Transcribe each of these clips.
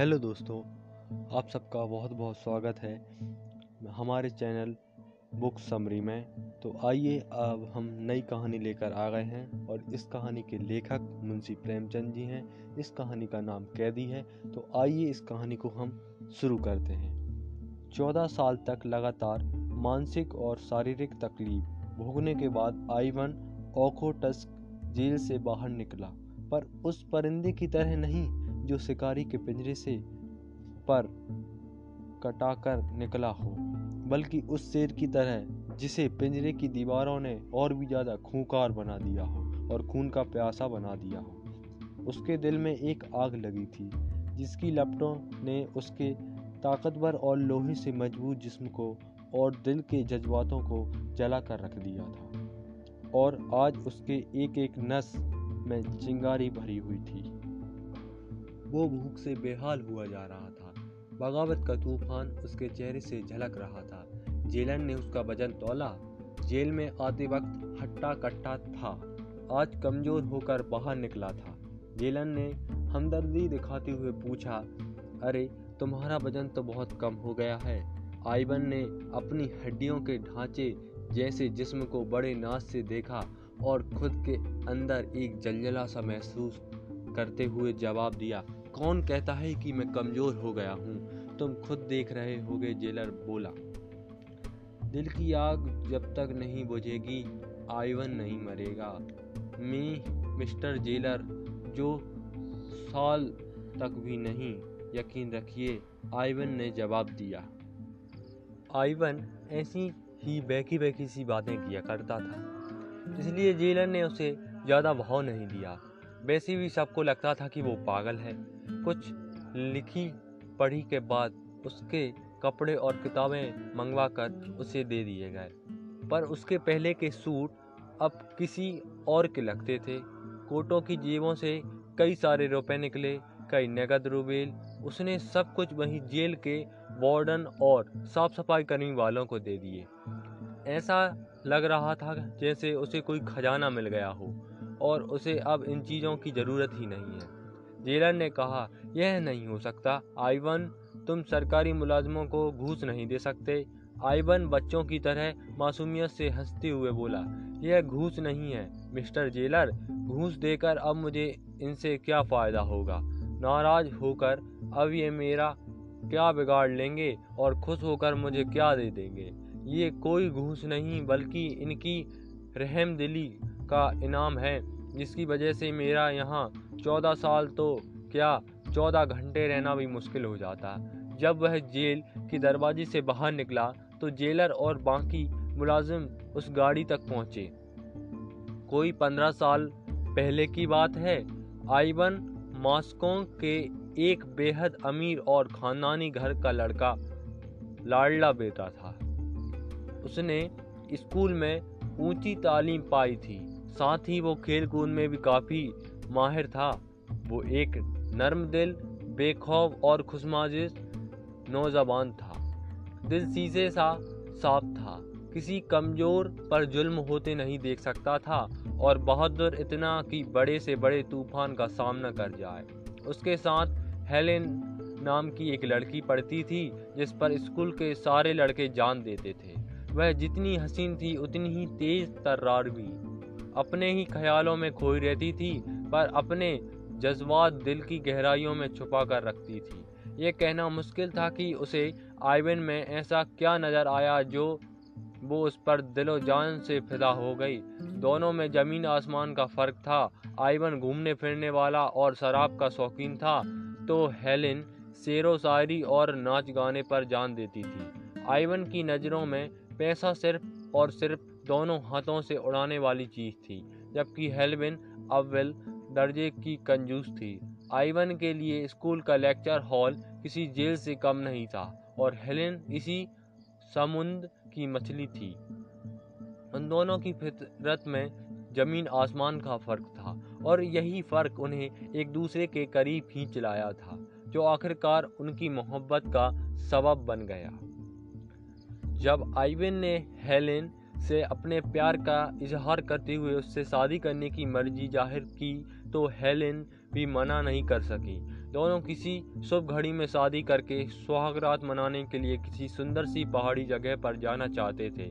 Hello दोस्तों, आप सबका बहुत बहुत स्वागत है हमारे चैनल बुक समरी में। तो आइए अब हम नई कहानी लेकर आ गए हैं और इस कहानी के लेखक मुंशी प्रेमचंद जी हैं। इस कहानी का नाम कैदी है। तो आइए इस कहानी को हम शुरू करते हैं। चौदह साल तक लगातार मानसिक और शारीरिक तकलीफ़ भोगने के बाद आईवन ओकोटस्क जेल से बाहर निकला, पर उस परिंदे की तरह नहीं। जो शिकारी के पिंजरे से पर कटाकर निकला हो, बल्कि उस शेर की तरह, जिसे पिंजरे की दीवारों ने और भी ज़्यादा खूंखार बना दिया हो और खून का प्यासा बना दिया हो। उसके दिल में एक आग लगी थी, जिसकी लपटों ने उसके ताकतवर और लोहे से मज़बूत जिस्म को और दिल के जज्बातों को जला कर रख दिया था, और आज उसके एक एक नस में चिंगारी भरी हुई थी। वो भूख से बेहाल हुआ जा रहा था। बगावत का तूफ़ान उसके चेहरे से झलक रहा था। जेलन ने उसका वज़न तोला। जेल में आते वक्त हट्टा कट्टा था। आज कमज़ोर होकर बाहर निकला था। जेलन ने हमदर्दी दिखाते हुए पूछा, अरे, तुम्हारा वज़न तो बहुत कम हो गया है। आइबन ने अपनी हड्डियों के ढांचे जैसे जिस्म को बड़े नाच से देखा और खुद के अंदर एक जलजला सा महसूस करते हुए जवाब दिया कौन कहता है कि मैं कमज़ोर हो गया हूँ? तुम खुद देख रहे होगे, जेलर बोला। दिल की आग जब तक नहीं बुझेगी आइवन नहीं मरेगा। मैं, मिस्टर जेलर, जो साल तक भी नहीं, यकीन रखिए आइवन ने जवाब दिया। आइवन ऐसी ही बैकी बैकी सी बातें किया करता था, इसलिए जेलर ने उसे ज़्यादा भाव नहीं दिया। वैसे भी सबको लगता था कि वो पागल है। कुछ लिखी पढ़ी के बाद उसके कपड़े और किताबें मंगवा कर उसे दे दिए गए। पर उसके पहले के सूट अब किसी और के लगते थे। कोटों की जेबों से कई सारे रुपए निकले, कई नगद रुबेल। उसने सब कुछ वहीं जेल के वार्डन और साफ़ सफ़ाई करने वालों को दे दिए। ऐसा लग रहा था जैसे उसे कोई खजाना मिल गया हो। और उसे अब इन चीज़ों की ज़रूरत ही नहीं है। जेलर ने कहा, यह नहीं हो सकता। आइवन, तुम सरकारी मुलाजमों को घूस नहीं दे सकते। आइवन बच्चों की तरह मासूमियत से हँसते हुए बोला, यह घूस नहीं है, मिस्टर जेलर। घूस देकर अब मुझे इनसे क्या फ़ायदा होगा? नाराज़ होकर अब ये मेरा क्या बिगाड़ लेंगे और खुश होकर मुझे क्या दे देंगे? ये कोई घूस नहीं, बल्कि इनकी रहम दिली का इनाम है, जिसकी वजह से मेरा यहाँ चौदह साल तो क्या चौदह घंटे रहना भी मुश्किल हो जाता। जब वह जेल की दरवाजे से बाहर निकला तो जेलर और बाकी मुलाजिम उस गाड़ी तक पहुँचे। कोई पंद्रह साल पहले की बात है? आइवन मॉस्को के एक बेहद अमीर और खानदानी घर का लड़का लाडला बेटा था। उसने स्कूल में ऊँची तालीम पाई थी। साथ ही वो खेल कूद में भी काफ़ी माहिर था। वो एक नर्म दिल, बेखौफ और खुशमाजिश नौजवान था। दिल शीशे सा, साफ़ था। किसी कमज़ोर पर जुल्म होते नहीं देख सकता था और बहादुर इतना कि बड़े से बड़े तूफ़ान का सामना कर जाए। उसके साथ हेलेन नाम की एक लड़की पढ़ती थी, जिस पर स्कूल के सारे लड़के जान देते थे। वह जितनी हसीन थी, उतनी ही तेज तर्रार भी। अपने ही ख्यालों में खोई रहती थी, पर अपने जज्बात दिल की गहराइयों में छुपा कर रखती थी। ये कहना मुश्किल था कि उसे आइवन में ऐसा क्या नज़र आया जो वो उस पर दिलो जान से फिदा हो गई। दोनों में ज़मीन आसमान का फ़र्क था। आइवन घूमने फिरने वाला और शराब का शौकीन था तो हेलेन शेरो शायरी और नाच गाने पर जान देती थी। आइवन की नज़रों में पैसा सिर्फ़ और सिर्फ़ दोनों हाथों से उड़ाने वाली चीज़ थी, जबकि हेलविन अव्वल दर्जे की कंजूस थी। आइवन के लिए स्कूल का लेक्चर हॉल किसी जेल से कम नहीं था, और हेलेन इसी समुद्र की मछली थी। उन दोनों की फितरत में ज़मीन आसमान का फ़र्क था, और यही फ़र्क उन्हें एक दूसरे के करीब ही चलाया था, जो आखिरकार उनकी मोहब्बत का सबब बन गया। जब आइवन ने हेलेन से अपने प्यार का इजहार करते हुए उससे शादी करने की मर्ज़ी ज़ाहिर की तो हेलेन भी मना नहीं कर सकी। दोनों किसी शुभ घड़ी में शादी करके सुहागरात मनाने के लिए किसी सुंदर सी पहाड़ी जगह पर जाना चाहते थे।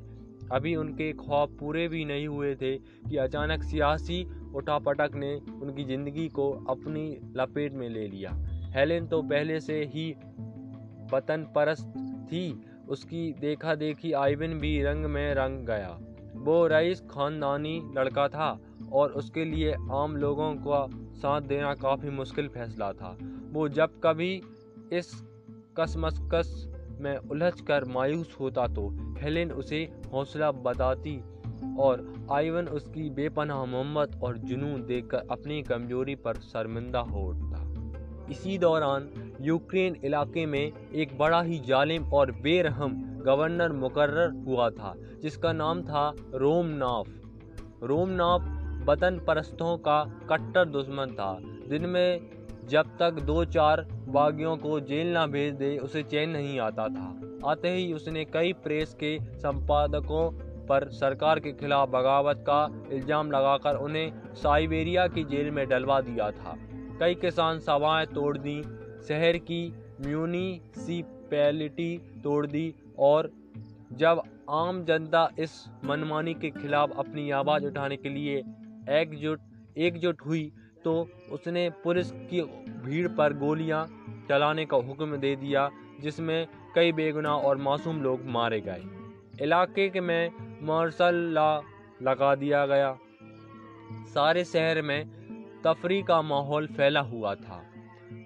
अभी उनके ख्वाब पूरे भी नहीं हुए थे कि अचानक सियासी उठापटक ने उनकी ज़िंदगी को अपनी लपेट में ले लिया। हेलेन तो पहले से ही वतन परस्त थी उसकी देखा देखी आइविन भी रंग में रंग गया। वो रईस खानदानी लड़का था और उसके लिए आम लोगों का साथ देना काफ़ी मुश्किल फैसला था। वो जब कभी इस कसमकस में उलझ कर मायूस होता तो हेलेन उसे हौसला बताती और आइवन उसकी बेपनाह मोहम्मत और जुनून देखकर अपनी कमज़ोरी पर शर्मिंदा हो इसी दौरान यूक्रेन इलाके में एक बड़ा ही जालिम और बेरहम गवर्नर मुकर्र हुआ था, जिसका नाम था रोमनाफ। रोमनाफ वतन परस्तों का कट्टर दुश्मन था। जिनमें जब तक दो चार बागियों को जेल ना भेज दे, उसे चैन नहीं आता था। आते ही उसने कई प्रेस के संपादकों पर सरकार के खिलाफ बगावत का इल्ज़ाम लगाकर उन्हें साइबेरिया की जेल में डलवा दिया था। कई किसान सभाएँ तोड़ दी, शहर की म्यूनिसिपैलिटी तोड़ दी और जब आम जनता इस मनमानी के खिलाफ अपनी आवाज़ उठाने के लिए एकजुट एकजुट हुई तो उसने पुलिस की भीड़ पर गोलियाँ चलाने का हुक्म दे दिया, जिसमें कई बेगुनाह और मासूम लोग मारे गए। इलाके के में मार्शल ला लगा दिया गया। सारे शहर में तफरी का माहौल फैला हुआ था।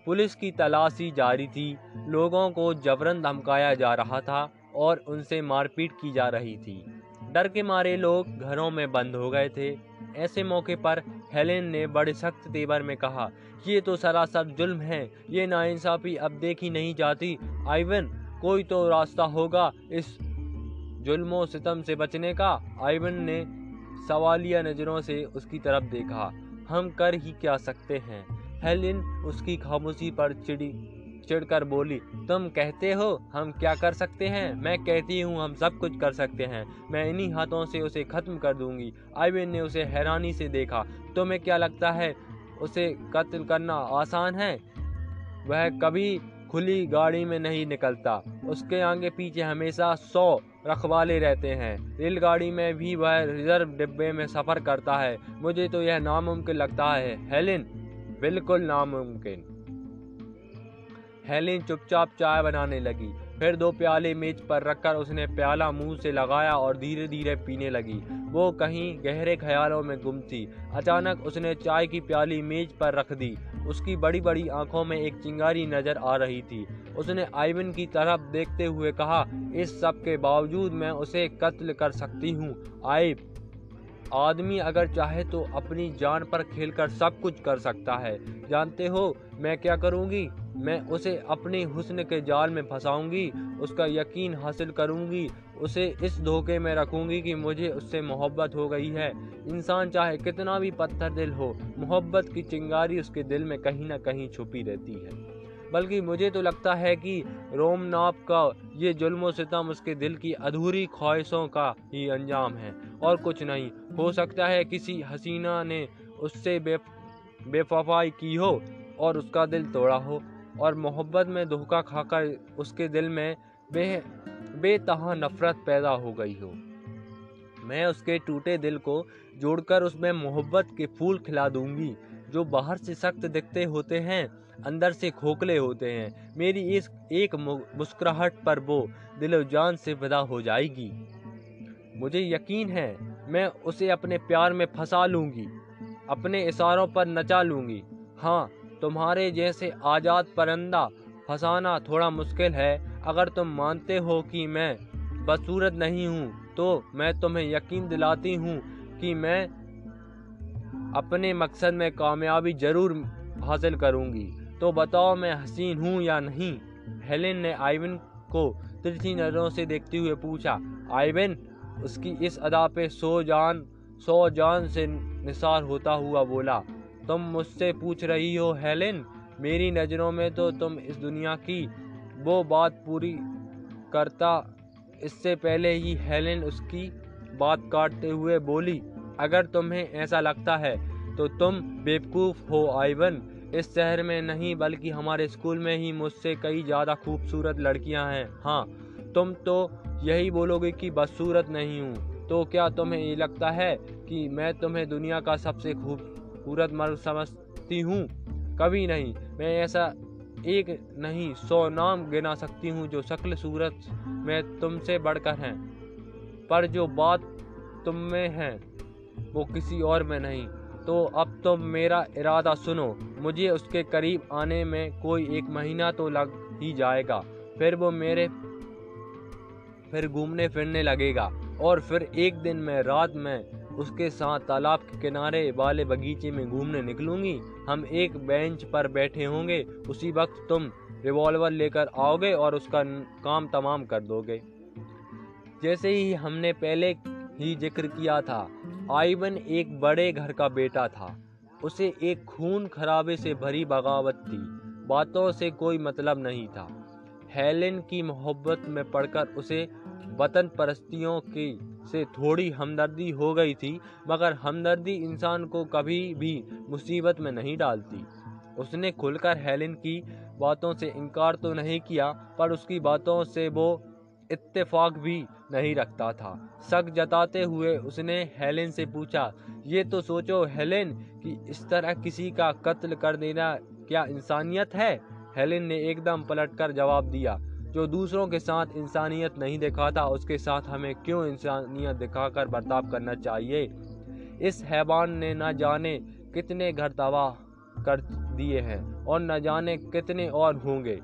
पुलिस की तलाशी जारी थी, लोगों को जबरन धमकाया जा रहा था और उनसे मारपीट की जा रही थी। डर के मारे लोग घरों में बंद हो गए थे। ऐसे मौके पर हेलेन ने बड़े सख्त तेवर में कहा, ये तो सरासर जुल्म है, ये नाइंसाफ़ी अब देखी नहीं जाती। आइवन, कोई तो रास्ता होगा इस जुल्मो सितम से बचने का? आइवन ने सवालिया नज़रों से उसकी तरफ़ देखा। हम कर ही क्या सकते हैं? हेलिन उसकी खामोशी पर चिड़ी, चिड़कर बोली, तुम कहते हो हम क्या कर सकते हैं? मैं कहती हूँ हम सब कुछ कर सकते हैं। मैं इन्हीं हाथों से उसे ख़त्म कर दूँगी। आइविन ने उसे हैरानी से देखा। तुम्हें क्या लगता है उसे कत्ल करना आसान है? वह कभी खुली गाड़ी में नहीं निकलता। उसके आगे पीछे हमेशा सौ रखवाले रहते हैं। रेलगाड़ी में भी वह रिज़र्व डिब्बे में सफ़र करता है। मुझे तो यह नामुमकिन लगता है। हेलिन? बिल्कुल नामुमकिन। हेलिन चुपचाप चाय बनाने लगी। फिर दो प्याले मेज पर रखकर उसने प्याला मुँह से लगाया और धीरे धीरे पीने लगी। वो कहीं गहरे ख्यालों में गुम थी। अचानक उसने चाय की प्याली मेज पर रख दी। उसकी बड़ी बड़ी आँखों में एक चिंगारी नज़र आ रही थी। उसने आइवन की तरफ़ देखते हुए कहा, इस सब के बावजूद मैं उसे कत्ल कर सकती हूँ। आइब आदमी अगर चाहे तो अपनी जान पर खेलकर सब कुछ कर सकता है। जानते हो मैं क्या करूँगी? मैं उसे अपने हुस्न के जाल में फंसाऊँगी, उसका यकीन हासिल करूँगी, उसे इस धोखे में रखूँगी कि मुझे उससे मोहब्बत हो गई है। इंसान चाहे कितना भी पत्थर दिल हो, मोहब्बत की चिंगारी उसके दिल में कहीं ना कहीं छुपी रहती है। बल्कि मुझे तो लगता है कि रोमनाप का ये जुल्म सितम उसके दिल की अधूरी ख्वाहिशों का ही अंजाम है। और कुछ नहीं, हो सकता है किसी हसीना ने उससे बे बेफाई की हो और उसका दिल तोड़ा हो और मोहब्बत में धोखा खाकर उसके दिल में बे, बेतहा नफरत पैदा हो गई हो। मैं उसके टूटे दिल को जोड़कर उसमें मोहब्बत के फूल खिला दूँगी, जो बाहर से सख्त दिखते होते हैं अंदर से खोखले होते हैं। मेरी इस एक मुस्कुराहट पर वो दिलो जान से विदा हो जाएगी। मुझे यकीन है, मैं उसे अपने प्यार में फंसा लूँगी, अपने इशारों पर नचा लूँगी। हाँ तुम्हारे जैसे आज़ाद परिंदा फंसाना थोड़ा मुश्किल है। अगर तुम मानते हो कि मैं बदसूरत नहीं हूँ तो मैं तुम्हें यकीन दिलाती हूँ कि मैं अपने मकसद में कामयाबी ज़रूर हासिल करूँगी। तो बताओ मैं हसीन हूँ या नहीं? हेलेन ने आइवन को तिरछी नज़रों से देखते हुए पूछा, आइवन, उसकी इस अदा पे सो जान, सौ जान से निसार होता हुआ बोला, तुम मुझसे पूछ रही हो हेलेन? मेरी नज़रों में तो तुम इस दुनिया की वो बात पूरी करता, इससे पहले ही हेलेन उसकी बात काटते हुए बोली, अगर तुम्हें ऐसा लगता है तो तुम बेवकूफ़ हो आइवन। इस शहर में नहीं, बल्कि हमारे स्कूल में ही मुझसे कई ज़्यादा खूबसूरत लड़कियाँ हैं। हाँ तुम तो यही बोलोगे कि बदसूरत नहीं हूँ। तो क्या तुम्हें ये लगता है कि मैं तुम्हें दुनिया का सबसे खूबसूरत मर्द समझती हूँ? कभी नहीं। मैं ऐसा एक नहीं, सौ नाम गिना सकती हूँ जो शक्ल सूरत में तुमसे बढ़कर हैं। पर जो बात तुम में है, वो किसी और में नहीं। तो अब तो मेरा इरादा सुनो, मुझे उसके करीब आने में कोई एक महीना तो लग ही जाएगा, फिर वो मेरे, फिर घूमने फिरने लगेगा, और फिर एक दिन मैं रात में उसके साथ तालाब के किनारे वाले बगीचे में घूमने निकलूँगी। हम एक बेंच पर बैठे होंगे, उसी वक्त तुम रिवॉल्वर लेकर आओगे और उसका काम तमाम कर दोगे। जैसे ही हमने पहले ही ज़िक्र किया था आइवन एक बड़े घर का बेटा था। उसे एक खून खराबे से भरी बगावत थी। बातों से कोई मतलब नहीं था। हेलेन की मोहब्बत में पढ़कर उसे वतन परस्तियों की से थोड़ी हमदर्दी हो गई थी, मगर हमदर्दी इंसान को कभी भी मुसीबत में नहीं डालती। उसने खुलकर हेलेन की बातों से इनकार तो नहीं किया, पर उसकी बातों से वो इत्तेफाक भी नहीं रखता था। शक जताते हुए उसने हेलेन से पूछा, ये तो सोचो हेलेन कि इस तरह किसी का कत्ल कर देना क्या इंसानियत है? हेलेन ने एकदम पलटकर जवाब दिया, जो दूसरों के साथ इंसानियत नहीं दिखाता, उसके साथ हमें क्यों इंसानियत दिखाकर बर्ताव करना चाहिए? इस हैवान ने न जाने कितने घर तबाह कर दिए हैं और न जाने कितने और होंगे।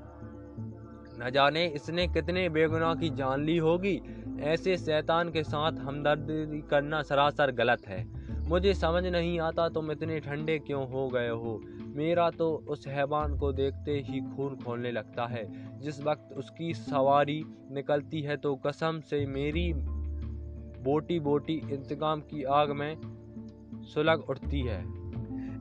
न जाने इसने कितने बेगुनाह की जान ली होगी। ऐसे शैतान के साथ हमदर्दी करना सरासर गलत है। मुझे समझ नहीं आता तुम इतने ठंडे क्यों हो गए हो। मेरा तो उस हैवान को देखते ही खून खोलने लगता है। जिस वक्त उसकी सवारी निकलती है तो कसम से मेरी बोटी बोटी इंतकाम की आग में सुलग उठती है।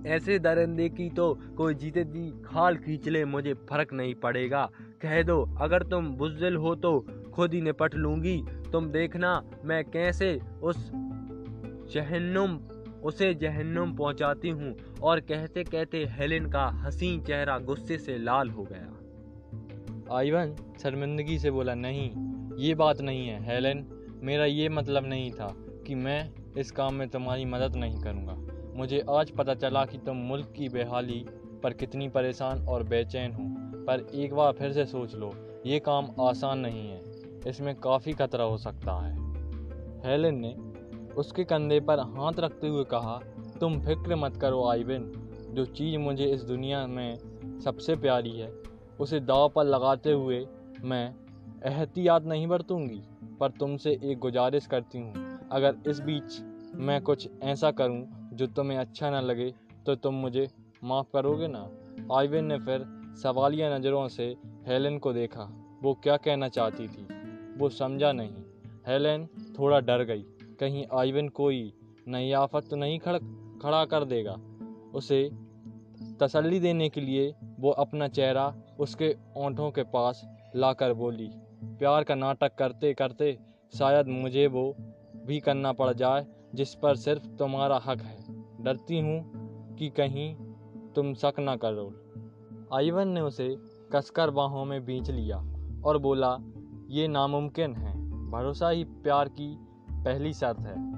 ऐसे दरिंदे की तो कोई जीते दी खाल खींच ले, मुझे फ़र्क नहीं पड़ेगा। कह दो, अगर तुम बुजदिल हो तो खुद ही निपट लूँगी। तुम देखना मैं कैसे उस जहन्नुम, उसे जहन्नुम पहुंचाती हूँ। और कहते कहते हेलेन का हसीन चेहरा गुस्से से लाल हो गया। आइवन, शर्मिंदगी से बोला, नहीं, ये बात नहीं है, हेलेन। मेरा ये मतलब नहीं था कि मैं इस काम में तुम्हारी मदद नहीं करूँगा। मुझे आज पता चला कि तुम मुल्क की बेहाली पर कितनी परेशान और बेचैन हो। पर एक बार फिर से सोच लो, ये काम आसान नहीं है। इसमें काफ़ी खतरा हो सकता है। हेलेन ने उसके कंधे पर हाथ रखते हुए कहा, तुम फ़िक्र मत करो आइविन जो चीज़ मुझे इस दुनिया में सबसे प्यारी है, उसे दाव पर लगाते हुए मैं एहतियात नहीं बरतूँगी, पर तुमसे एक गुजारिश करती हूँ। अगर इस बीच मैं कुछ ऐसा करूँ जो तुम्हें अच्छा ना लगे तो तुम मुझे माफ़ करोगे ना? आइविन ने फिर सवालिया नज़रों से हेलेन को देखा। वो क्या कहना चाहती थी? वो समझा नहीं। हेलेन थोड़ा डर गई। कहीं आइवन कोई नई आफत तो नहीं खड़ खड़ा कर देगा? उसे तसल्ली देने के लिए वो अपना चेहरा उसके ओंठों के पास लाकर बोली, प्यार का नाटक करते करते शायद मुझे वो भी करना पड़ जाए जिस पर सिर्फ़ तुम्हारा हक है। डरती हूँ कि कहीं तुम शक ना करो आइवन ने उसे कसकर बाहों में बींच लिया और बोला, ये नामुमकिन है। भरोसा ही प्यार की पहली शर्त है।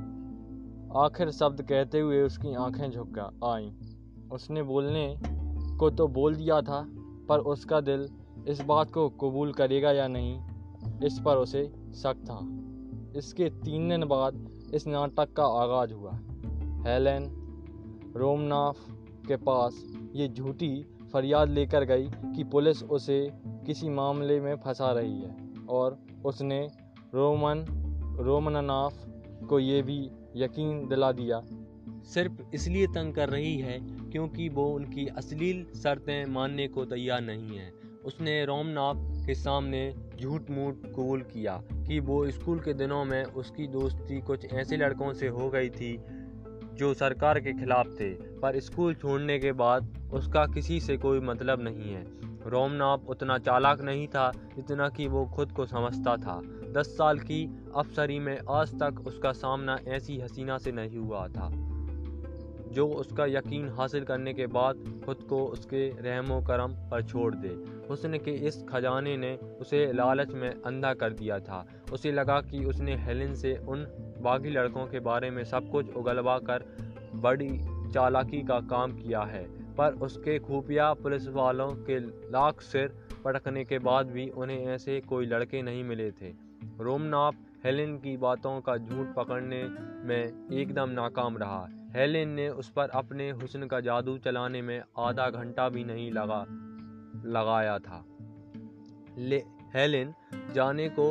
आखिर शब्द कहते हुए उसकी आँखें झुक आईं। उसने बोलने को तो बोल दिया था, पर उसका दिल इस बात को कबूल करेगा या नहीं, इस पर उसे शक था। इसके तीन दिन बाद इस नाटक का आगाज़ हुआ। हेलेन रोमनाफ के पास ये झूठी फरियाद लेकर गई कि पुलिस उसे किसी मामले में फंसा रही है और उसने रोमन, रोमनाफ को ये भी यकीन दिला दिया। सिर्फ़ इसलिए तंग कर रही है क्योंकि वो उनकी अश्लील शर्तें मानने को तैयार नहीं है। उसने रोमनाथ के सामने झूठ मूठ कबूल किया कि वो स्कूल के दिनों में उसकी दोस्ती कुछ ऐसे लड़कों से हो गई थी जो सरकार के खिलाफ थे, पर स्कूल छोड़ने के बाद उसका किसी से कोई मतलब नहीं है। रोमनाप उतना चालाक नहीं था जितना कि वो खुद को समझता था। दस साल की अफसरी में आज तक उसका सामना ऐसी हसीना से नहीं हुआ था, जो उसका यकीन हासिल करने के बाद खुद को उसके रहमो करम पर छोड़ दे। हुस्न के इस खजाने ने उसे लालच में अंधा कर दिया था। उसे लगा कि उसने हेलेन से उन बागी लड़कों के बारे में सब कुछ उगलवा कर बड़ी चालाकी का काम किया है, पर उसके खुफिया पुलिस वालों के लाख सिर पटकने के बाद भी उन्हें ऐसे कोई लड़के नहीं मिले थे। रोमनाप हेलेन की बातों का झूठ पकड़ने में एकदम नाकाम रहा। हेलेन ने उस पर अपने हुस्न का जादू चलाने में आधा घंटा भी नहीं लगा। लगाया था। हेलेन जाने को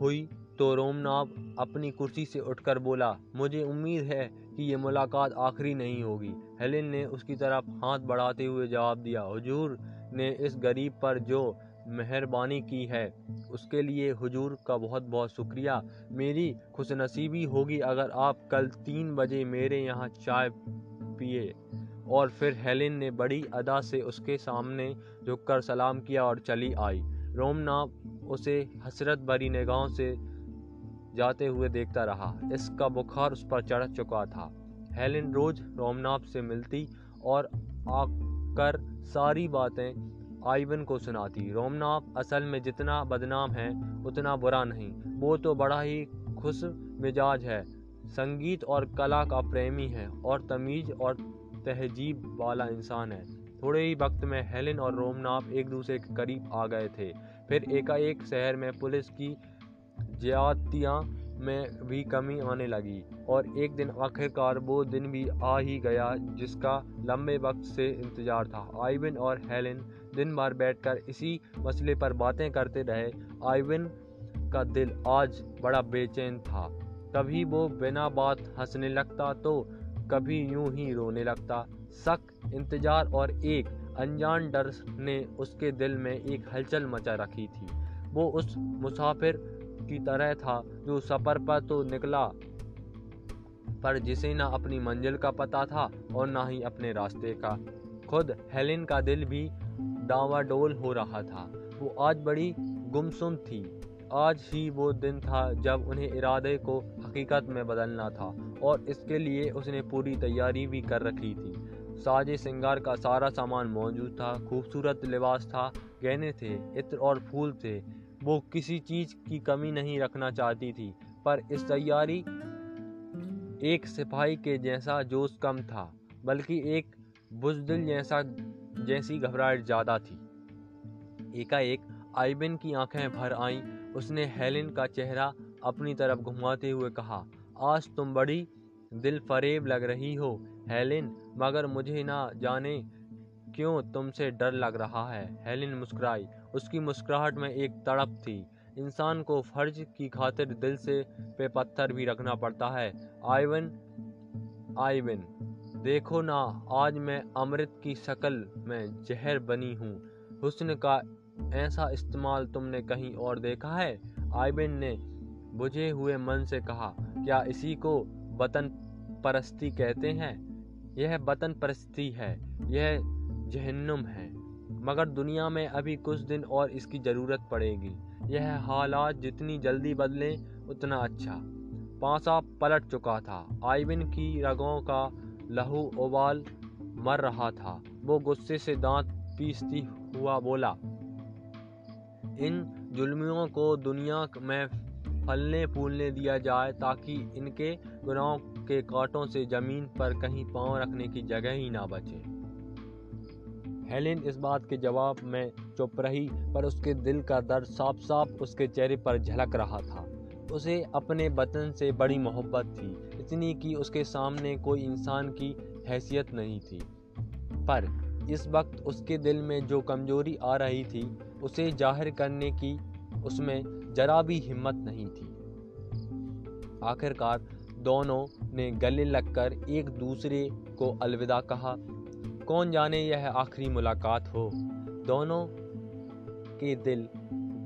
हुई तो रोमनाब अपनी कुर्सी से उठकर बोला, मुझे उम्मीद है कि ये मुलाकात आखिरी नहीं होगी। हेलेन ने उसकी तरफ़ हाथ बढ़ाते हुए जवाब दिया, हुजूर ने इस गरीब पर जो मेहरबानी की है, उसके लिए हुजूर का बहुत बहुत शुक्रिया। मेरी खुशनसीबी होगी अगर आप कल तीन बजे मेरे यहाँ चाय पिए। और फिर हेलेन ने बड़ी अदा से उसके सामने झुककर सलाम किया और चली आई। रोमनाथ उसे हसरत भरी निगाहों से जाते हुए देखता रहा। इसका बुखार उस पर चढ़ चुका था। हेलेन रोज रोमनाथ से मिलती और आकर सारी बातें आइवन को सुनाती। रोमनाथ असल में जितना बदनाम है, उतना बुरा नहीं। वो तो बड़ा ही खुश मिजाज है। संगीत और कला का प्रेमी है और तमीज और तहजीब वाला इंसान है। थोड़े ही वक्त में हेलेन और रोमनाथ एक दूसरे के करीब आ गए थे। फिर एकाएक शहर में पुलिस की ज्यादतियाँ में भी कमी आने लगी और एक दिन आखिरकार वो दिन भी आ ही गया जिसका लंबे वक्त से इंतज़ार था। आइविन और हेलेन दिन भर बैठकर इसी मसले पर बातें करते रहे। आइविन का दिल आज बड़ा बेचैन था। कभी वो बिना बात हंसने लगता तो कभी यूँ ही रोने लगता। शक इंतज़ार और एक अनजान डर ने उसके दिल में एक हलचल मचा रखी थी। वो उस मुसाफिर की तरह था जो सफ़र पर तो निकला, पर जिसे ना अपनी मंजिल का पता था और ना ही अपने रास्ते का। खुद हेलेन का दिल भी डावाडोल हो रहा था। वो आज बड़ी गुमसुम थी। आज ही वो दिन था जब उन्हें इरादे को हकीकत में बदलना था। और इसके लिए उसने पूरी तैयारी भी कर रखी थी। साजे सिंगार का सारा सामान मौजूद था, खूबसूरत लिबास था, गहने थे, इत्र और फूल थे। वो किसी चीज़ की कमी नहीं रखना चाहती थी, पर इस तैयारी एक सिपाही के जैसा जोश कम था, बल्कि एक बुजदिल जैसा, जैसी घबराहट ज़्यादा थी। एकाएक आइबिन की आँखें भर आईं, उसने हेलेन का चेहरा अपनी तरफ़ घुमाते हुए कहा आज तुम बड़ी दिल फरेब लग रही हो, हेलेन, मगर मुझे ना जाने क्यों तुमसे डर लग रहा है? हेलेन मुस्कुराई। उसकी मुस्कुराहट में एक तड़प थी। इंसान को फ़र्ज़ की खातिर दिल से पे पत्थर भी रखना पड़ता है। आइवन आइवन देखो ना, आज मैं अमृत की शक्ल में जहर बनी हूँ। हुस्न का ऐसा इस्तेमाल तुमने कहीं और देखा है? आइबिन ने बुझे हुए मन से कहा, क्या इसी को वतन परस्ती कहते हैं? यह वतन परस्ती है, यह जहन्नुम है, मगर दुनिया में अभी कुछ दिन और इसकी ज़रूरत पड़ेगी। यह हालात जितनी जल्दी बदलें, उतना अच्छा। पासा पलट चुका था। आइबिन की रगों का लहू उबाल मर रहा था। वो गुस्से से दांत पीसती हुआ बोला, इन जुल्मियों को दुनिया में फलने फूलने दिया जाए ताकि इनके गुनाहों के कांटों से ज़मीन पर कहीं पाँव रखने की जगह ही ना बचे। हेलेन इस बात के जवाब में चुप रही, पर उसके दिल का दर्द साफ़ साफ़ उसके चेहरे पर झलक रहा था। उसे अपने वतन से बड़ी मोहब्बत थी, इतनी कि उसके सामने कोई इंसान की हैसियत नहीं थी। पर इस वक्त उसके दिल में जो कमज़ोरी आ रही थी, उसे ज़ाहिर करने की उसमें जरा भी हिम्मत नहीं थी। आखिरकार दोनों ने गले लगकर एक दूसरे को अलविदा कहा, कौन जाने यह आखिरी मुलाकात हो? दोनों के दिल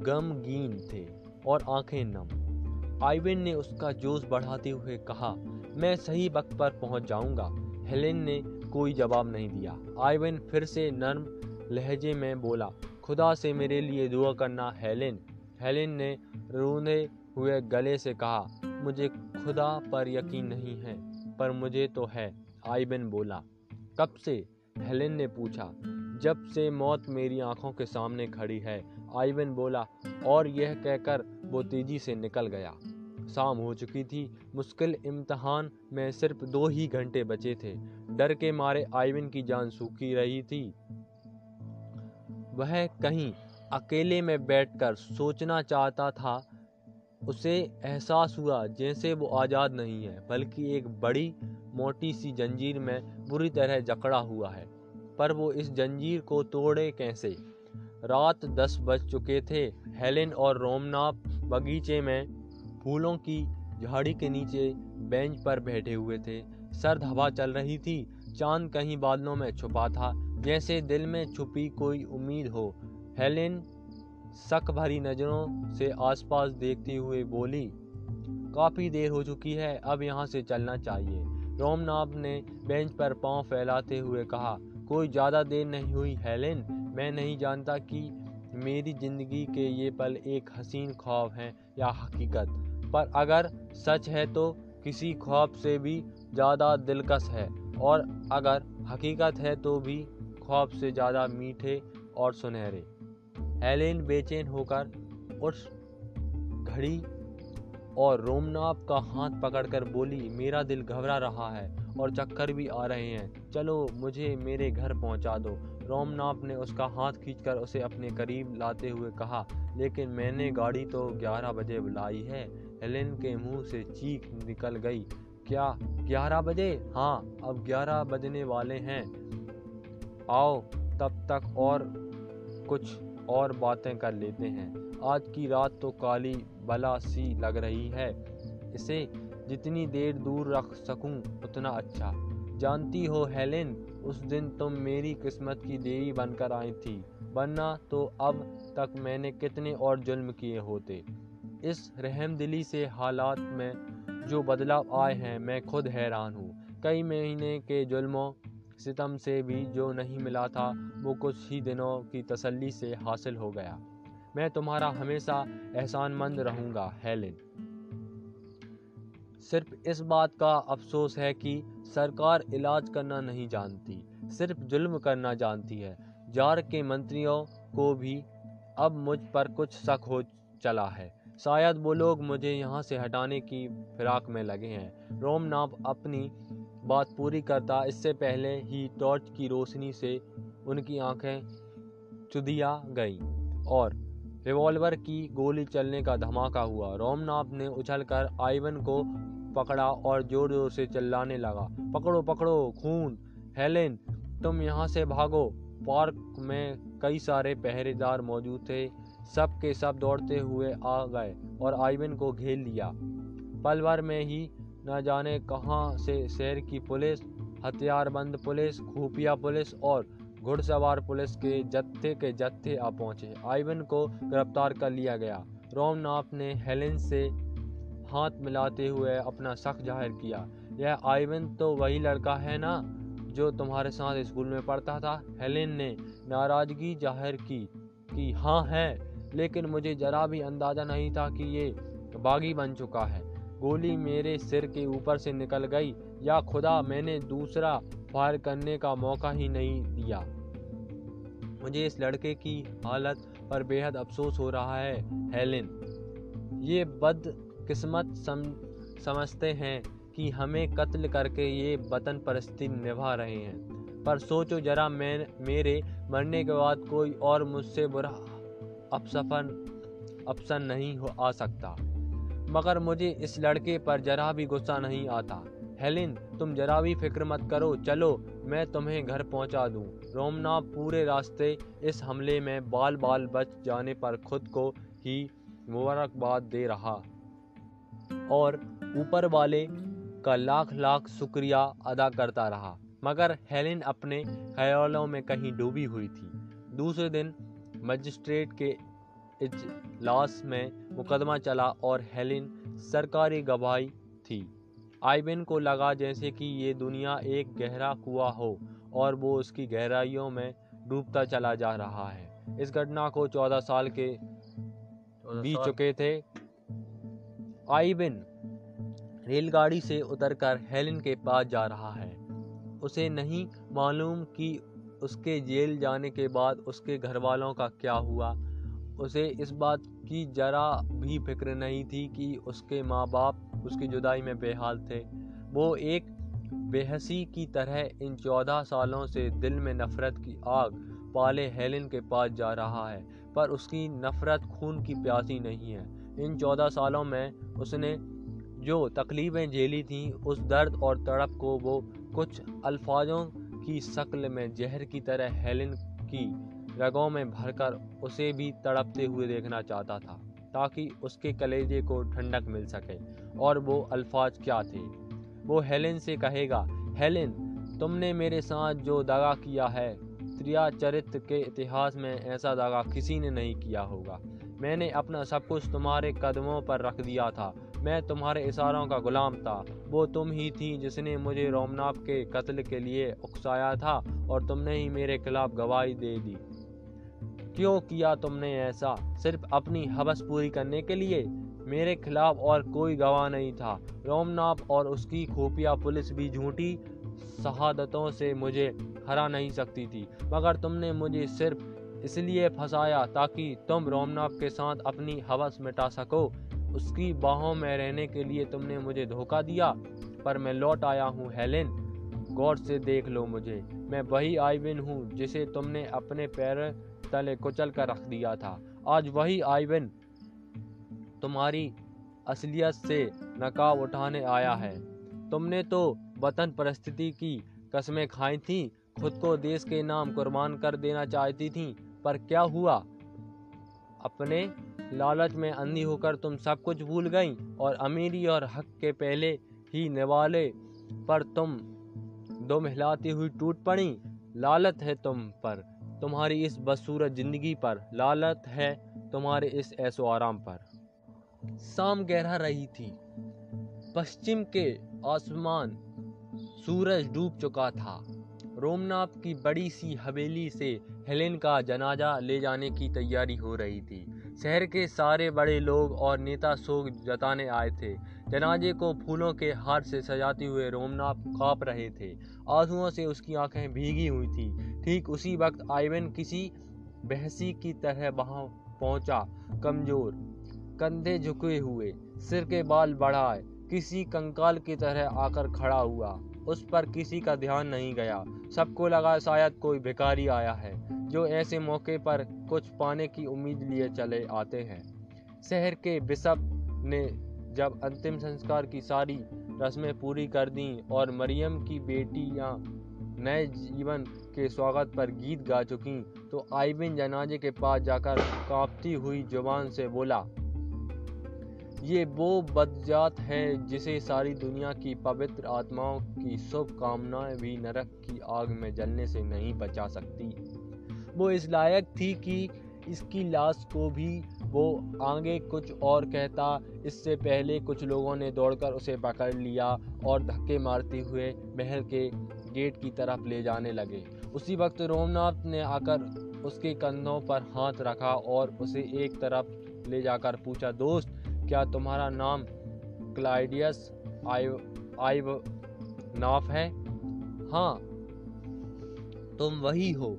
गमगीन थे और आँखें नम। आइविन ने उसका जोश बढ़ाते हुए कहा, मैं सही वक्त पर पहुँच जाऊँगा। हेलेन ने कोई जवाब नहीं दिया। आइविन फिर से नर्म लहजे में बोला, खुदा से मेरे लिए दुआ करना, हेलेन। हेलेन ने रोने हुए गले से कहा, मुझे खुदा पर यकीन नहीं है, पर मुझे तो है, आइबन बोला। कब से हेलेन ने पूछा, जब से मौत मेरी आँखों के सामने खड़ी है, आइबन बोला, और यह कहकर वो तेज़ी से निकल गया। शाम हो चुकी थी, मुश्किल इम्तहान में सिर्फ़ दो ही घंटे बचे थे। डर के मारे आइविन की जान सूखी रही थी। वह कहीं अकेले में बैठकर सोचना चाहता था, उसे एहसास हुआ जैसे वो आज़ाद नहीं है, बल्कि एक बड़ी, मोटी सी जंजीर में बुरी तरह जकड़ा हुआ है। पर वो इस जंजीर को तोड़े कैसे? रात दस बज चुके थे, हेलेन और रोमनाप बगीचे में फूलों की झाड़ी के नीचे बेंच पर बैठे हुए थे। सर्द हवा चल रही थी, चाँद कहीं बादलों में छुपा था, जैसे दिल में छुपी कोई उम्मीद हो। हेलेन शक भरी नज़रों से आसपास देखते हुए बोली, काफ़ी देर हो चुकी है, अब यहाँ से चलना चाहिए। रोमनाथ ने बेंच पर पाँव फैलाते हुए कहा, कोई ज़्यादा देर नहीं हुई, हेलेन। मैं नहीं जानता कि मेरी ज़िंदगी के ये पल एक हसीन ख्वाब हैं या हकीकत, पर अगर सच है तो किसी ख्वाब से भी ज़्यादा दिलकश है, और अगर हकीकत है तो भी ख्वाब से ज़्यादा मीठे और सुनहरे। हेलेन बेचैन होकर उस घड़ी और रोमनाप का हाथ पकड़कर बोली, मेरा दिल घबरा रहा है और चक्कर भी आ रहे हैं। चलो, मुझे मेरे घर पहुँचा दो। रोमनाप ने उसका हाथ खींचकर उसे अपने करीब लाते हुए कहा, लेकिन मैंने गाड़ी तो 11 बजे बुलाई है। हेलेन के मुँह से चीख निकल गई, क्या 11 बजे? हाँ अब 11 बजने वाले हैं। आओ, तब तक और कुछ और बातें कर लेते हैं। आज की रात तो काली बला सी लग रही है। इसे जितनी देर दूर रख सकूँ, उतना अच्छा। जानती हो हेलेन, उस दिन तुम मेरी किस्मत की देवी बनकर आई थी। वरना तो अब तक मैंने कितने और जुल्म किए होते। इस रहमदिली से हालात में जो बदलाव आए हैं, मैं खुद हैरान हूँ। कई महीने के जुल्मों सितम से भी जो नहीं मिला था, वो कुछ ही दिनों की तसल्ली से हासिल हो गया। मैं तुम्हारा हमेशा एहसानमंद रहूँगा, हेलेन। सिर्फ़ इस बात का अफसोस है कि सरकार इलाज करना नहीं जानती, सिर्फ़ जुल्म करना जानती है। जार के मंत्रियों को भी अब मुझ पर कुछ शक हो चला है। शायद वो लोग मुझे यहाँ से हटाने की फिराक में लगे हैं। रोम नाप अपनी बात पूरी करता, इससे पहले ही टॉर्च की रोशनी से उनकी आँखें चुदिया गईं और रिवॉल्वर की गोली चलने का धमाका हुआ। रोमनाथ ने उछलकर आइवन को पकड़ा और ज़ोर ज़ोर से चिल्लाने लगा, पकड़ो पकड़ो, खून, हेलेन, तुम यहाँ से भागो। पार्क में कई सारे पहरेदार मौजूद थे, सब के सब दौड़ते हुए आ गए और आइवन को घेर लिया। पल भर में ही न जाने कहाँ से शहर की पुलिस, हथियारबंद पुलिस, खुफिया पुलिस और घुड़सवार पुलिस के जत्थे के जत्थे आ पहुँचे। आइवन को गिरफ़्तार कर लिया गया। रोमनाथ ने हेलेन से हाथ मिलाते हुए अपना शक ज़ाहिर किया। यह आइवन तो वही लड़का है ना, जो तुम्हारे साथ स्कूल में पढ़ता था? हेलेन ने नाराज़गी ज़ाहिर की कि हाँ है, लेकिन मुझे जरा भी अंदाज़ा नहीं था कि ये बागी बन चुका है। गोली मेरे सिर के ऊपर से निकल गई या खुदा मैंने दूसरा फायर करने का मौका ही नहीं दिया। मुझे इस लड़के की हालत पर बेहद अफसोस हो रहा है हेलेन। ये बदकिस्मत सम, समझते हैं कि हमें कत्ल करके ये वतन परस्ती निभा रहे हैं। पर सोचो जरा मैं मेरे मरने के बाद कोई और मुझसे बुरा अपसफन अपसन नहीं हो आ सकता। मगर मुझे इस लड़के पर जरा भी गुस्सा नहीं आता। हेलिन, तुम जरा भी फ़िक्र मत करो। चलो, मैं तुम्हें घर पहुँचा दूँ। रोमना पूरे रास्ते इस हमले में बाल बाल बच जाने पर खुद को ही मुबारकबाद दे रहा। और ऊपर वाले का लाख लाख शुक्रिया अदा करता रहा। मगर हेलिन अपने ख्यालों में कहीं डूबी हुई थी। दूसरे दिन मजिस्ट्रेट के इजलास में मुकदमा चला और हेलिन सरकारी गवाही थी। आइबिन को लगा जैसे कि ये दुनिया एक गहरा कुआ हो और वो उसकी गहराइयों में डूबता चला जा रहा है। इस घटना को चौदह साल के बीत चुके थे। आइबिन रेलगाड़ी से उतरकर हेलिन के पास जा रहा है। उसे नहीं मालूम कि उसके जेल जाने के बाद उसके घर वालों का क्या हुआ। उसे इस बात की जरा भी फ़िक्र नहीं थी कि उसके माँ बाप उसकी जुदाई में बेहाल थे। वो एक बेहसी की तरह इन चौदह सालों से दिल में नफरत की आग पाले हेलन के पास जा रहा है, पर उसकी नफरत खून की प्यासी नहीं है। इन चौदह सालों में उसने जो तकलीफ़ें झेली थीं, उस दर्द और तड़प को वो कुछ अल्फाजों की शक्ल में जहर की तरह हेलन की रगों में भरकर उसे भी तड़पते हुए देखना चाहता था, ताकि उसके कलेजे को ठंडक मिल सके। और वो अल्फाज क्या थे? वो हेलेन से कहेगा, हेलेन, तुमने मेरे साथ जो दगा किया है, त्रिया चरित्र के इतिहास में ऐसा दगा किसी ने नहीं किया होगा। मैंने अपना सब कुछ तुम्हारे कदमों पर रख दिया था। मैं तुम्हारे इशारों का गुलाम था। वो तुम ही थी जिसने मुझे रोमनाथ के कत्ल के लिए उकसाया था, और तुमने ही मेरे खिलाफ गवाही दे दी। क्यों किया तुमने ऐसा? सिर्फ़ अपनी हवस पूरी करने के लिए? मेरे खिलाफ और कोई गवाह नहीं था। रोमनाथ और उसकी खुफिया पुलिस भी झूठी शहादतों से मुझे हरा नहीं सकती थी। मगर तुमने मुझे सिर्फ़ इसलिए फंसाया ताकि तुम रोमनाथ के साथ अपनी हवस मिटा सको। उसकी बाहों में रहने के लिए तुमने मुझे धोखा दिया, पर मैं लौट आया हूँ हेलेन। गौर से देख लो मुझे। मैं वही आइविन हूँ जिसे तुमने अपने पैर तले कुचल कर रख दिया था। आज वही आइविन तुम्हारी असलियत से नकाब उठाने आया है। तुमने तो वतन परिस्थिति की कस्में खाई थी, खुद को देश के नाम कुर्बान कर देना चाहती थी, पर क्या हुआ? अपने लालच में अंधी होकर तुम सब कुछ भूल गई, और अमीरी और हक के पहले ही निवाले पर तुम दो हिलाती हुई टूट पड़ी। लालत है तुम पर। तुम्हारी इस बदसूरत ज़िंदगी पर लालत है तुम्हारे इस ऐसो आराम पर। शाम गहरा रही थी। पश्चिम के आसमान सूरज डूब चुका था। रोमनाथ की बड़ी सी हवेली से हेलेन का जनाजा ले जाने की तैयारी हो रही थी। शहर के सारे बड़े लोग और नेता शोक जताने आए थे। जनाजे को फूलों के हार से सजाते हुए रोमनाथ काँप रहे थे। आंसुओं से उसकी आँखें भीगी हुई थी। ठीक उसी वक्त आइवन किसी बहसी की तरह वहाँ पहुँचा, कमज़ोर, कंधे झुके हुए, सिर के बाल बढ़ाए, किसी कंकाल की तरह आकर खड़ा हुआ। उस पर किसी का ध्यान नहीं गया। सबको लगा शायद कोई भिकारी आया है। जो ऐसे मौके पर कुछ पाने की उम्मीद लिए चले आते हैं। शहर के बिशप ने जब अंतिम संस्कार की सारी रस्में पूरी कर दी और मरियम की बेटियाँ नए जीवन के स्वागत पर गीत गा चुकी तो आइबिन जनाजे के पास जाकर कांपती हुई ज़ुबान से बोला, ये वो बदजात है जिसे सारी दुनिया की पवित्र आत्माओं की शुभकामनाएँ भी नरक की आग में जलने से नहीं बचा सकती। वो इस लायक थी कि इसकी लाश को भी वो आगे कुछ और कहता। इससे पहले कुछ लोगों ने दौड़कर उसे पकड़ लिया और धक्के मारते हुए महल के गेट की तरफ़ ले जाने लगे। उसी वक्त रोमनाथ ने आकर उसके कंधों पर हाथ रखा और उसे एक तरफ़ ले जाकर पूछा, दोस्त, क्या तुम्हारा नाम क्लाइडियस आइव आइव, नाफ है? हाँ तुम वही हो।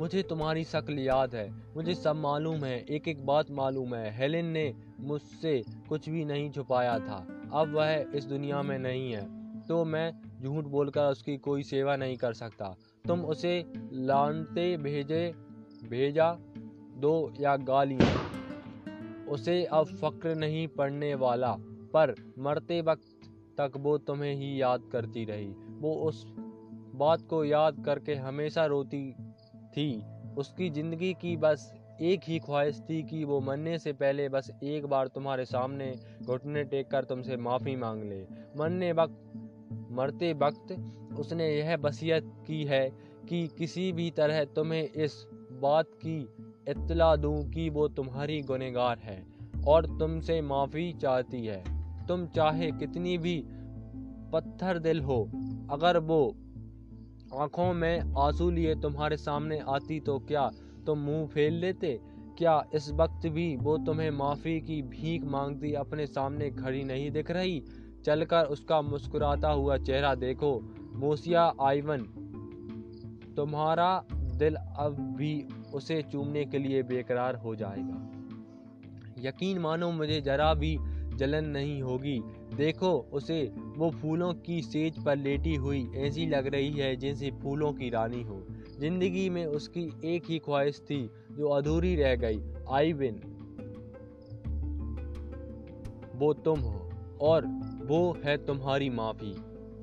मुझे तुम्हारी शक्ल याद है। मुझे सब मालूम है। एक एक बात मालूम है। हेलेन ने मुझसे कुछ भी नहीं छुपाया था। अब वह इस दुनिया में नहीं है। तो मैं झूठ बोलकर उसकी कोई सेवा नहीं कर सकता। तुम उसे लानते भेजे, भेजा दो या गालियाँ। उसे अब फक्र नहीं पड़ने वाला। पर मरते वक्त तक वो तुम्हें ही याद करती रही। वो उस बात को याद करके हमेशा रोती थी। उसकी ज़िंदगी की बस एक ही ख्वाहिश थी कि वो मरने से पहले बस एक बार तुम्हारे सामने घुटने टेक कर तुमसे माफ़ी मांग ले। मरने वक्त, मरते वक्त उसने यह वसीयत की है कि किसी भी तरह तुम्हें इस बात की इतला दूँ कि वो तुम्हारी गुनहगार है और तुमसे माफ़ी चाहती है। तुम चाहे कितनी भी पत्थर दिल हो, अगर वो आँखों में आँसू लिए तुम्हारे सामने आती तो क्या तुम मुँह फेल लेते? क्या इस वक्त भी वो तुम्हें माफ़ी की भीख मांगती अपने सामने खड़ी नहीं दिख रही? चलकर उसका मुस्कुराता हुआ चेहरा देखो, मोसिया आइवन। तुम्हारा दिल अब भी उसे चूमने के लिए बेकरार हो जाएगा। यकीन मानो मुझे जरा भी जलन नहीं होगी। देखो, उसे वो फूलों की सेज पर लेटी हुई ऐसी लग रही है जैसे फूलों की रानी हो। ज़िंदगी में उसकी एक ही ख्वाहिश थी, जो अधूरी रह गई, आई बिन। वो तुम हो, और वो है तुम्हारी माफ़ी।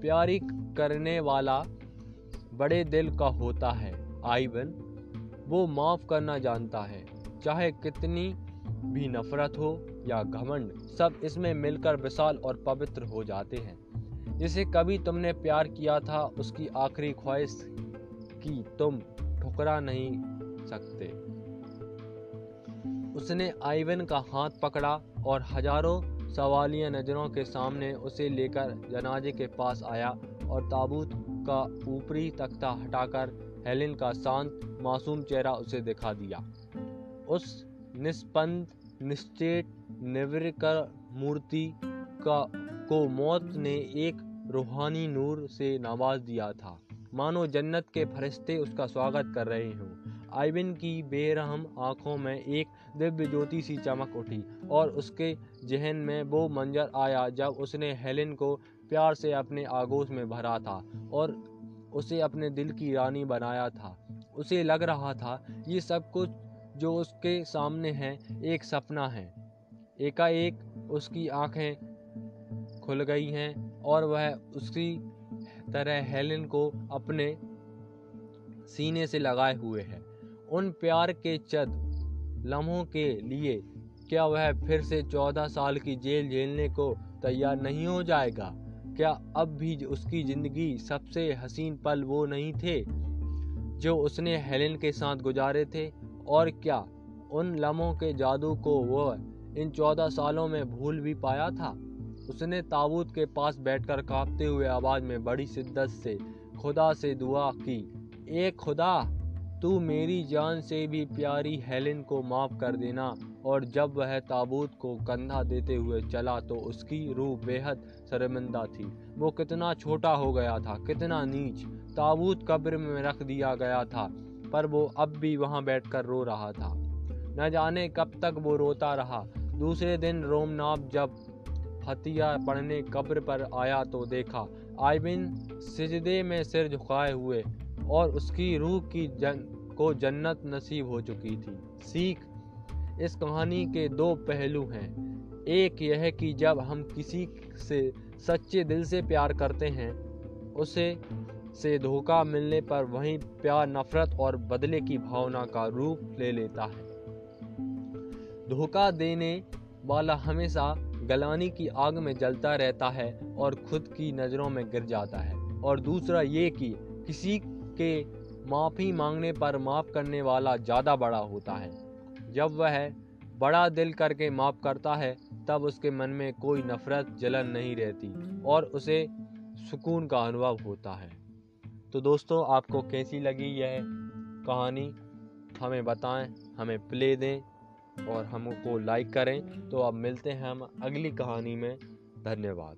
प्यारी करने वाला बड़े दिल का होता है आईबन वो माफ़ करना जानता है, चाहे कितनी भी नफरत हो या घमंड, सब इसमें मिलकर विशाल और पवित्र हो जाते हैं। जिसे कभी तुमने प्यार किया था, उसकी आखिरी ख्वाहिश की तुम ठुकरा नहीं सकते। उसने आइवन का हाथ पकड़ा और हज़ारों सवालिया नज़रों के सामने उसे लेकर जनाजे के पास आया और ताबूत का ऊपरी तख्ता हटाकर हेलिन का शांत, मासूम चेहरा उसे दिखा दिया। उस निष्पंद निश्चेत मूर्ति का, को मौत ने एक रूहानी नूर से नवाज़ दिया था। मानो जन्नत के फरिश्ते उसका स्वागत कर रहे हों। आइबिन की बेरहम आँखों में एक दिव्य ज्योति सी चमक उठी और उसके जहन में वो मंजर आया जब उसने हेलेन को प्यार से अपने आगोश में भरा था और उसे अपने दिल की रानी बनाया था। उसे लग रहा था, ये सब कुछ जो उसके सामने है, एक सपना है। एकाएक उसकी आँखें खुल गई हैं और वह उसी तरह हेलेन को अपने सीने से लगाए हुए है। उन प्यार के चंद लम्हों के लिए क्या वह फिर से चौदह साल की जेल झेलने को तैयार नहीं हो जाएगा? क्या अब भी उसकी ज़िंदगी सबसे हसीन पल वो नहीं थे, जो उसने हेलेन के साथ गुजारे थे? और क्या? उन लम्हों के जादू को वह इन चौदह सालों में भूल भी पाया था? उसने ताबूत के पास बैठकर कांपते हुए आवाज़ में बड़ी शिद्दत से, खुदा से दुआ की एक खुदा, तू मेरी जान से भी प्यारी हेलेन को माफ़ कर देना, और जब वह ताबूत को कंधा देते हुए चला तो उसकी रूह बेहद शर्मिंदा थी। वो कितना छोटा हो गया था, कितना नीच। ताबूत कब्र में रख दिया गया था। पर वो अब भी वहाँ बैठकर रो रहा था। न जाने कब तक वो रोता रहा। दूसरे दिन रोमनाब जब फतिया पढ़ने कब्र पर आया तो देखा आइबिन सिजदे में सिर झुकाए हुए और उसकी रूह की जन, को जन्नत नसीब हो चुकी थी। सीख, इस कहानी के दो पहलू हैं। एक यह कि जब हम किसी से सच्चे दिल से प्यार करते हैं, उसे से धोखा मिलने पर वही प्यार, नफरत और बदले की भावना का रूप ले लेता है। धोखा देने वाला हमेशा गलानी की आग में जलता रहता है और खुद की नज़रों में गिर जाता है। और दूसरा ये कि किसी के माफ़ी मांगने पर माफ़ करने वाला ज़्यादा बड़ा होता है। जब वह बड़ा दिल करके माफ़ करता है, तब उसके मन में कोई नफ़रत, जलन नहीं रहती और उसे सुकून का अनुभव होता है। तो दोस्तों, आपको कैसी लगी यह कहानी? हमें बताएँ, हमें प्ले दें और हमको लाइक करें। तो अब मिलते हैं हम अगली कहानी में। धन्यवाद।